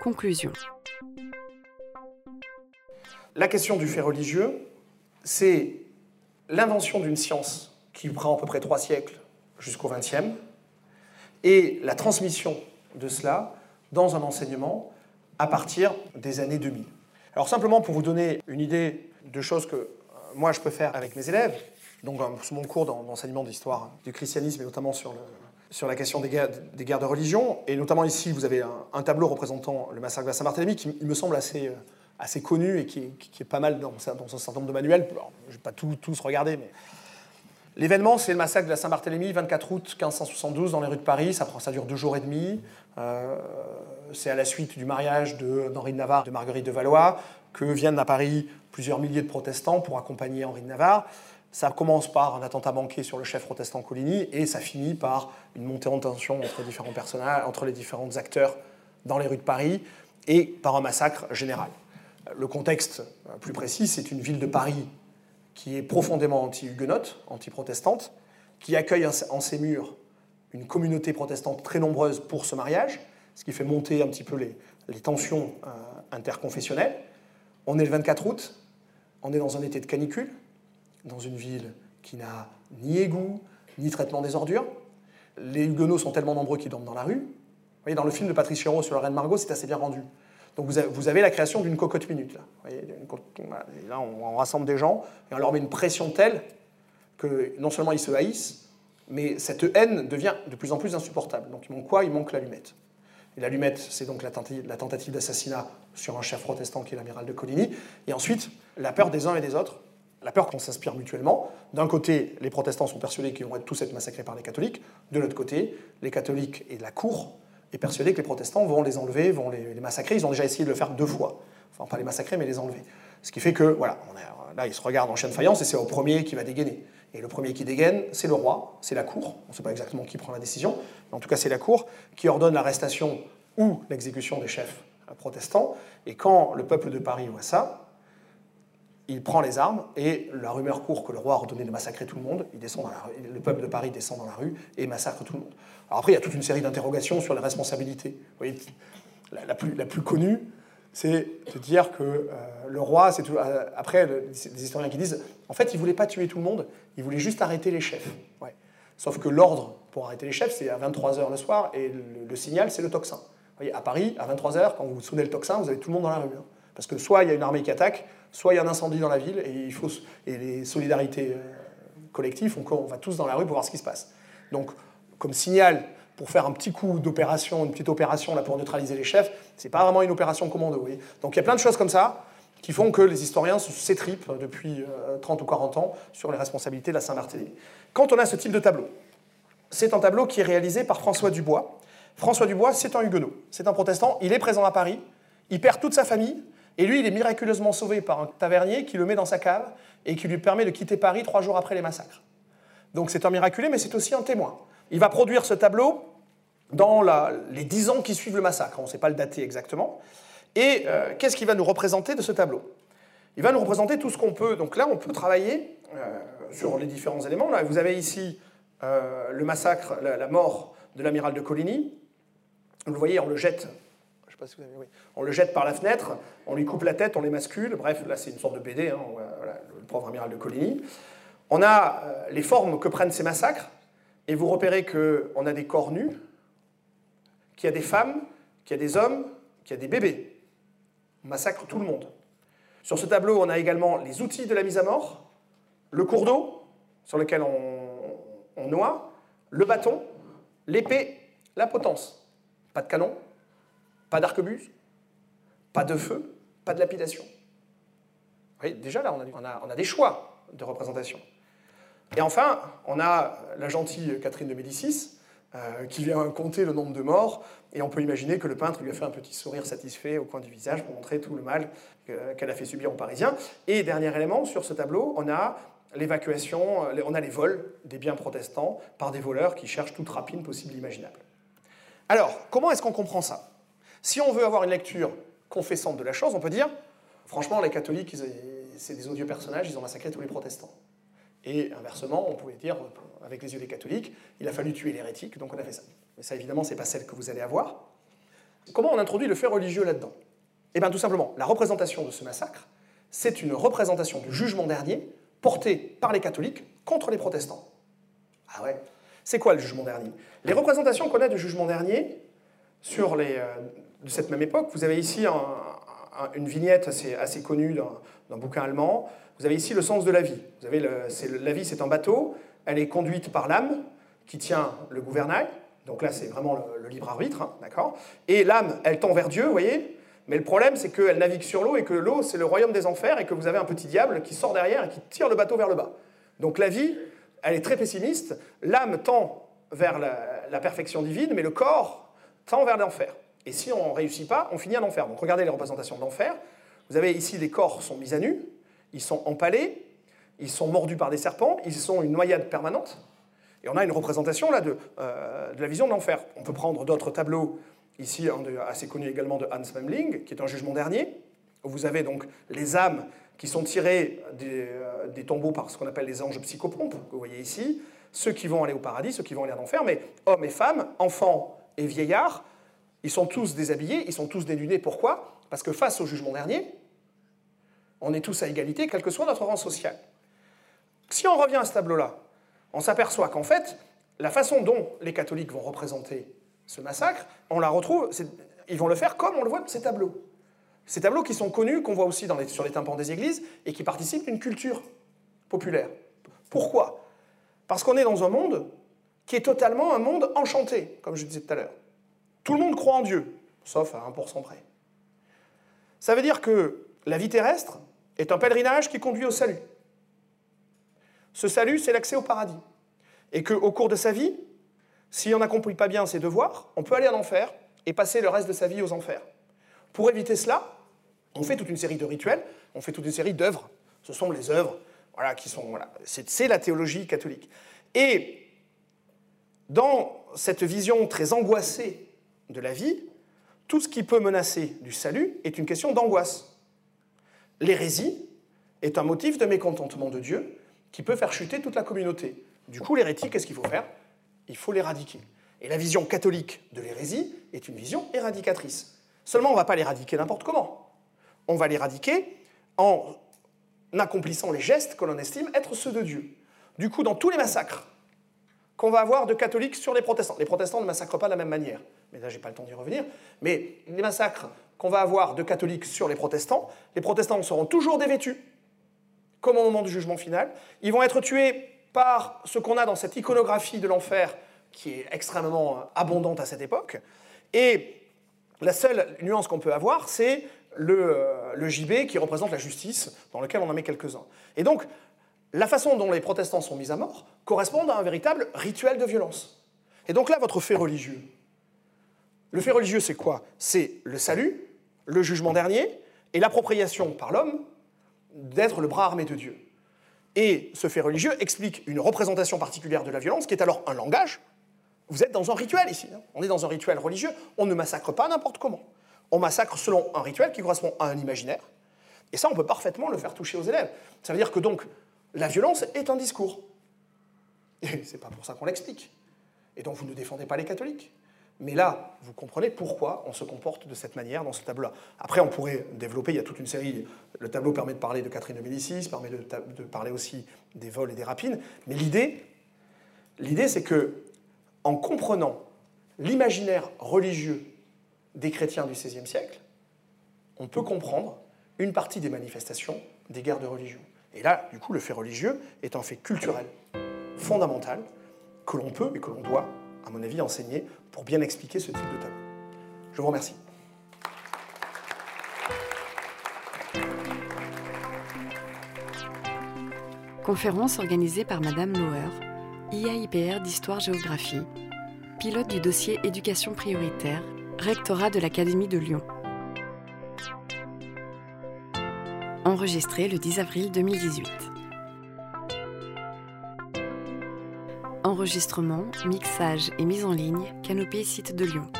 Conclusion. La question du fait religieux, c'est l'invention d'une science qui prend à peu près trois siècles jusqu'au XXe, et la transmission de cela dans un enseignement à partir des années 2000. Alors simplement pour vous donner une idée de choses que euh, moi je peux faire avec mes élèves, donc mon cours d'enseignement d'histoire du christianisme et notamment sur, le, sur la question des guerres, de religion, et notamment ici vous avez un, tableau représentant le massacre de Saint-Barthélemy qui me semble assez, euh, assez connu et qui, est pas mal dans, un certain nombre de manuels. je ne vais pas tous regarder, mais L'événement, c'est le massacre de la Saint-Barthélemy, 24 août 1572, dans les rues de Paris. Ça, ça dure deux jours et demi. Euh, c'est à la suite du mariage d'Henri de, Navarre de Marguerite de Valois que viennent à Paris plusieurs milliers de protestants pour accompagner Henri de Navarre. Ça commence par un attentat manqué sur le chef protestant Coligny et ça finit par une montée en tension entre, différents personnages, entre les différents acteurs dans les rues de Paris et par un massacre général. Le contexte plus précis, c'est une ville de Paris qui est profondément anti-huguenote, anti-protestante, qui accueille en ses murs une communauté protestante très nombreuse pour ce mariage, ce qui fait monter un petit peu les, tensions euh, interconfessionnelles. On est le 24 août, on est dans un été de canicule, dans une ville qui n'a ni égout, ni traitement des ordures. Les huguenots sont tellement nombreux qu'ils dorment dans la rue. Vous voyez, dans le film de Patrice Chéreau sur la reine Margot, c'est assez bien rendu. Donc vous avez, la création d'une cocotte minute. Là, là on, rassemble des gens et on leur met une pression telle que non seulement ils se haïssent, mais cette haine devient de plus en plus insupportable. Donc il manque quoi? Il manque l'allumette. Et l'allumette, c'est donc la tentative d'assassinat sur un chef protestant qui est l'amiral de Coligny. Et ensuite, la peur des uns et des autres, la peur qu'on s'inspire mutuellement. D'un côté, les protestants sont persuadés qu'ils vont tous être massacrés par les catholiques. De l'autre côté, les catholiques et la cour est persuadé que les protestants vont les enlever, vont les, massacrer. Ils ont déjà essayé de le faire deux fois. Enfin, pas les massacrer, mais les enlever. Ce qui fait que, voilà, là, ils se regardent en chien de faïence et c'est au premier qui va dégainer. Et le premier qui dégaine, c'est le roi, c'est la cour. On ne sait pas exactement qui prend la décision, mais en tout cas, c'est la cour qui ordonne l'arrestation ou l'exécution des chefs protestants. Et quand le peuple de Paris voit ça, il prend les armes et la rumeur court que le roi a ordonné de massacrer tout le monde. Il descend dans la le peuple de Paris descend dans la rue et massacre tout le monde. Alors après, il y a toute une série d'interrogations sur les responsabilités. Vous voyez, la, plus, la plus connue, c'est de dire que euh, le roi, c'est euh, après, des historiens qui disent, en fait, il voulait pas tuer tout le monde, il voulait juste arrêter les chefs. Ouais. Sauf que l'ordre pour arrêter les chefs, c'est à 23h le soir, et le, signal, c'est le tocsin. Vous voyez, à Paris, à 23h, quand vous sonnez le tocsin, vous avez tout le monde dans la rue. Hein. Parce que soit il y a une armée qui attaque, soit il y a un incendie dans la ville et, il faut, et les solidarités euh, collectives font qu'on va tous dans la rue pour voir ce qui se passe. Donc, comme signal pour faire un petit coup d'opération, une petite opération là pour neutraliser les chefs, c'est pas vraiment une opération commando. Donc il y a plein de choses comme ça qui font que les historiens s'étripent depuis 30 euh, ou 40 ans sur les responsabilités de la Saint-Barthélemy. Quand on a ce type de tableau, c'est un tableau qui est réalisé par François Dubois. François Dubois, c'est un huguenot, c'est un protestant, il est présent à Paris, il perd toute sa famille, et lui, il est miraculeusement sauvé par un tavernier qui le met dans sa cave et qui lui permet de quitter Paris trois jours après les massacres. Donc c'est un miraculé, mais c'est aussi un témoin. Il va produire ce tableau dans les dix ans qui suivent le massacre. On ne sait pas le dater exactement. Et euh, qu'est-ce qu'il va nous représenter de ce tableau? Il va nous représenter tout ce qu'on peut. Donc là, on peut travailler euh, sur les différents éléments. Vous avez ici euh, le massacre, la mort de l'amiral de Coligny. Vous le voyez, on le jette on le jette par la fenêtre, on lui coupe la tête, on les mascule. Bref, là, c'est une sorte de BD, hein, le pauvre amiral de Coligny. On a euh, les formes que prennent ces massacres, et vous repérez qu'on a des corps nus, qu'il y a des femmes, qu'il y a des hommes, qu'il y a des bébés. On massacre tout le monde. Sur ce tableau, on a également les outils de la mise à mort, le cours d'eau sur lequel on noie, le bâton, l'épée, la potence. Pas de canon, pas d'arquebuse, pas de feu, pas de lapidation. Déjà là, on a, des choix de représentation. Et enfin, on a la gentille Catherine de Médicis, euh, qui vient compter le nombre de morts, et on peut imaginer que le peintre lui a fait un petit sourire satisfait au coin du visage pour montrer tout le mal qu'elle a fait subir aux Parisiens. Et dernier élément, sur ce tableau, on a l'évacuation, on a les vols des biens protestants par des voleurs qui cherchent toute rapine possible imaginable. Alors, comment est-ce qu'on comprend ça? Si on veut avoir une lecture confessante de la chose, on peut dire, franchement, les catholiques, c'est des odieux personnages, ils ont massacré tous les protestants. Et inversement, on pouvait dire, avec les yeux des catholiques, il a fallu tuer l'hérétique, donc on a fait ça. Mais ça, évidemment, ce n'est pas celle que vous allez avoir. Comment on introduit le fait religieux là-dedans? Eh bien tout simplement, la représentation de ce massacre, c'est une représentation du jugement dernier porté par les catholiques contre les protestants. Ah ouais? C'est quoi le jugement dernier? Les représentations qu'on a du jugement dernier sur euh, de cette même époque, vous avez ici une vignette assez, assez connue d'un bouquin allemand. Vous avez ici le sens de la vie. La vie, c'est un bateau. Elle est conduite par l'âme qui tient le gouvernail. Donc là, c'est vraiment le, libre arbitre, hein, Et l'âme, elle tend vers Dieu, vous voyez Mais le problème, c'est qu'elle navigue sur l'eau et que l'eau, c'est le royaume des enfers et que vous avez un petit diable qui sort derrière et qui tire le bateau vers le bas. Donc la vie, elle est très pessimiste. L'âme tend vers la, perfection divine, mais le corps tend vers l'enfer. Et si on ne réussit pas, on finit en enfer. Donc regardez les représentations de l'enfer. Vous avez ici les corps sont mis à nu, ils sont empalés, ils sont mordus par des serpents, ils sont une noyade permanente. Et on a une représentation là de, euh, la vision de l'enfer. On peut prendre d'autres tableaux, ici un assez connu également de Hans Memling, qui est un jugement dernier, où vous avez donc les âmes qui sont tirées des, euh, des tombeaux par ce qu'on appelle les anges psychopompes, que vous voyez ici, ceux qui vont aller au paradis, ceux qui vont aller en enfer, mais hommes et femmes, enfants et vieillards, ils sont tous déshabillés, ils sont tous dénudés. Pourquoi? Parce que face au jugement dernier, on est tous à égalité, quel que soit notre rang social. Si on revient à ce tableau-là, on s'aperçoit qu'en fait, la façon dont les catholiques vont représenter ce massacre, on la retrouve, ils vont le faire comme on le voit dans ces tableaux. Ces tableaux qui sont connus, qu'on voit aussi sur les tympans des églises, et qui participent d'une culture populaire. Pourquoi? Parce qu'on est dans un monde qui est totalement un monde enchanté, comme je disais tout à l'heure. Tout le monde croit en Dieu, sauf à 1% près. Ça veut dire que la vie terrestre est un pèlerinage qui conduit au salut. Ce salut, c'est l'accès au paradis. Et qu'au cours de sa vie, si on n'accomplit pas bien ses devoirs, on peut aller en enfer et passer le reste de sa vie aux enfers. Pour éviter cela, on fait toute une série de rituels, on fait toute une série d'œuvres. Ce sont les œuvres voilà, qui sont. Voilà, c'est la théologie catholique. Et dans cette vision très angoissée de la vie, tout ce qui peut menacer du salut est une question d'angoisse. L'hérésie est un motif de mécontentement de Dieu qui peut faire chuter toute la communauté. Du coup, l'hérétique, qu'est-ce qu'il faut faire? Il faut l'éradiquer. Et la vision catholique de l'hérésie est une vision éradicatrice. Seulement, on ne va pas l'éradiquer n'importe comment. On va l'éradiquer en accomplissant les gestes que l'on estime être ceux de Dieu. Du coup, dans tous les massacres qu'on va avoir de catholiques sur les protestants, les protestants ne massacrent pas de la même manière, mais là, je n'ai pas le temps d'y revenir, mais les massacres qu'on va avoir de catholiques sur les protestants, les protestants seront toujours dévêtus, comme au moment du jugement final. Ils vont être tués par ce qu'on a dans cette iconographie de l'enfer qui est extrêmement euh, abondante à cette époque. Et la seule nuance qu'on peut avoir, c'est le, euh, le, gibet qui représente la justice, dans lequel on en met quelques-uns. Et donc, la façon dont les protestants sont mis à mort correspond à un véritable rituel de violence. Et donc là, votre fait religieux. Le fait religieux, c'est quoi? C'est le salut, le jugement dernier et l'appropriation par l'homme d'être le bras armé de Dieu. Et ce fait religieux explique une représentation particulière de la violence, qui est alors un langage. Vous êtes dans un rituel ici, hein. on est dans un rituel religieux, on ne massacre pas n'importe comment. On massacre selon un rituel qui correspond à un imaginaire, et ça on peut parfaitement le faire toucher aux élèves. Ça veut dire que donc la violence est un discours. Et c'est pas pour ça qu'on l'explique. Et donc vous ne défendez pas les catholiques. Mais là, vous comprenez pourquoi on se comporte de cette manière dans ce tableau-là. Après, on pourrait développer, il y a toute une série. Le tableau permet de parler de Catherine de Médicis, permet de, parler aussi des vols et des rapines. Mais l'idée, l'idée, c'est que, en comprenant l'imaginaire religieux des chrétiens du XVIe siècle, on peut comprendre une partie des manifestations des guerres de religion. Et là, du coup, le fait religieux est un fait culturel fondamental que l'on peut et que l'on doit à mon avis, enseigner pour bien expliquer ce type de tableau. Je vous remercie. Conférence organisée par Madame Loher, IAIPR d'Histoire-Géographie, pilote du dossier Éducation prioritaire, rectorat de l'Académie de Lyon. Enregistré le 10 avril 2018. Enregistrement, mixage et mise en ligne, Canopée Site de Lyon.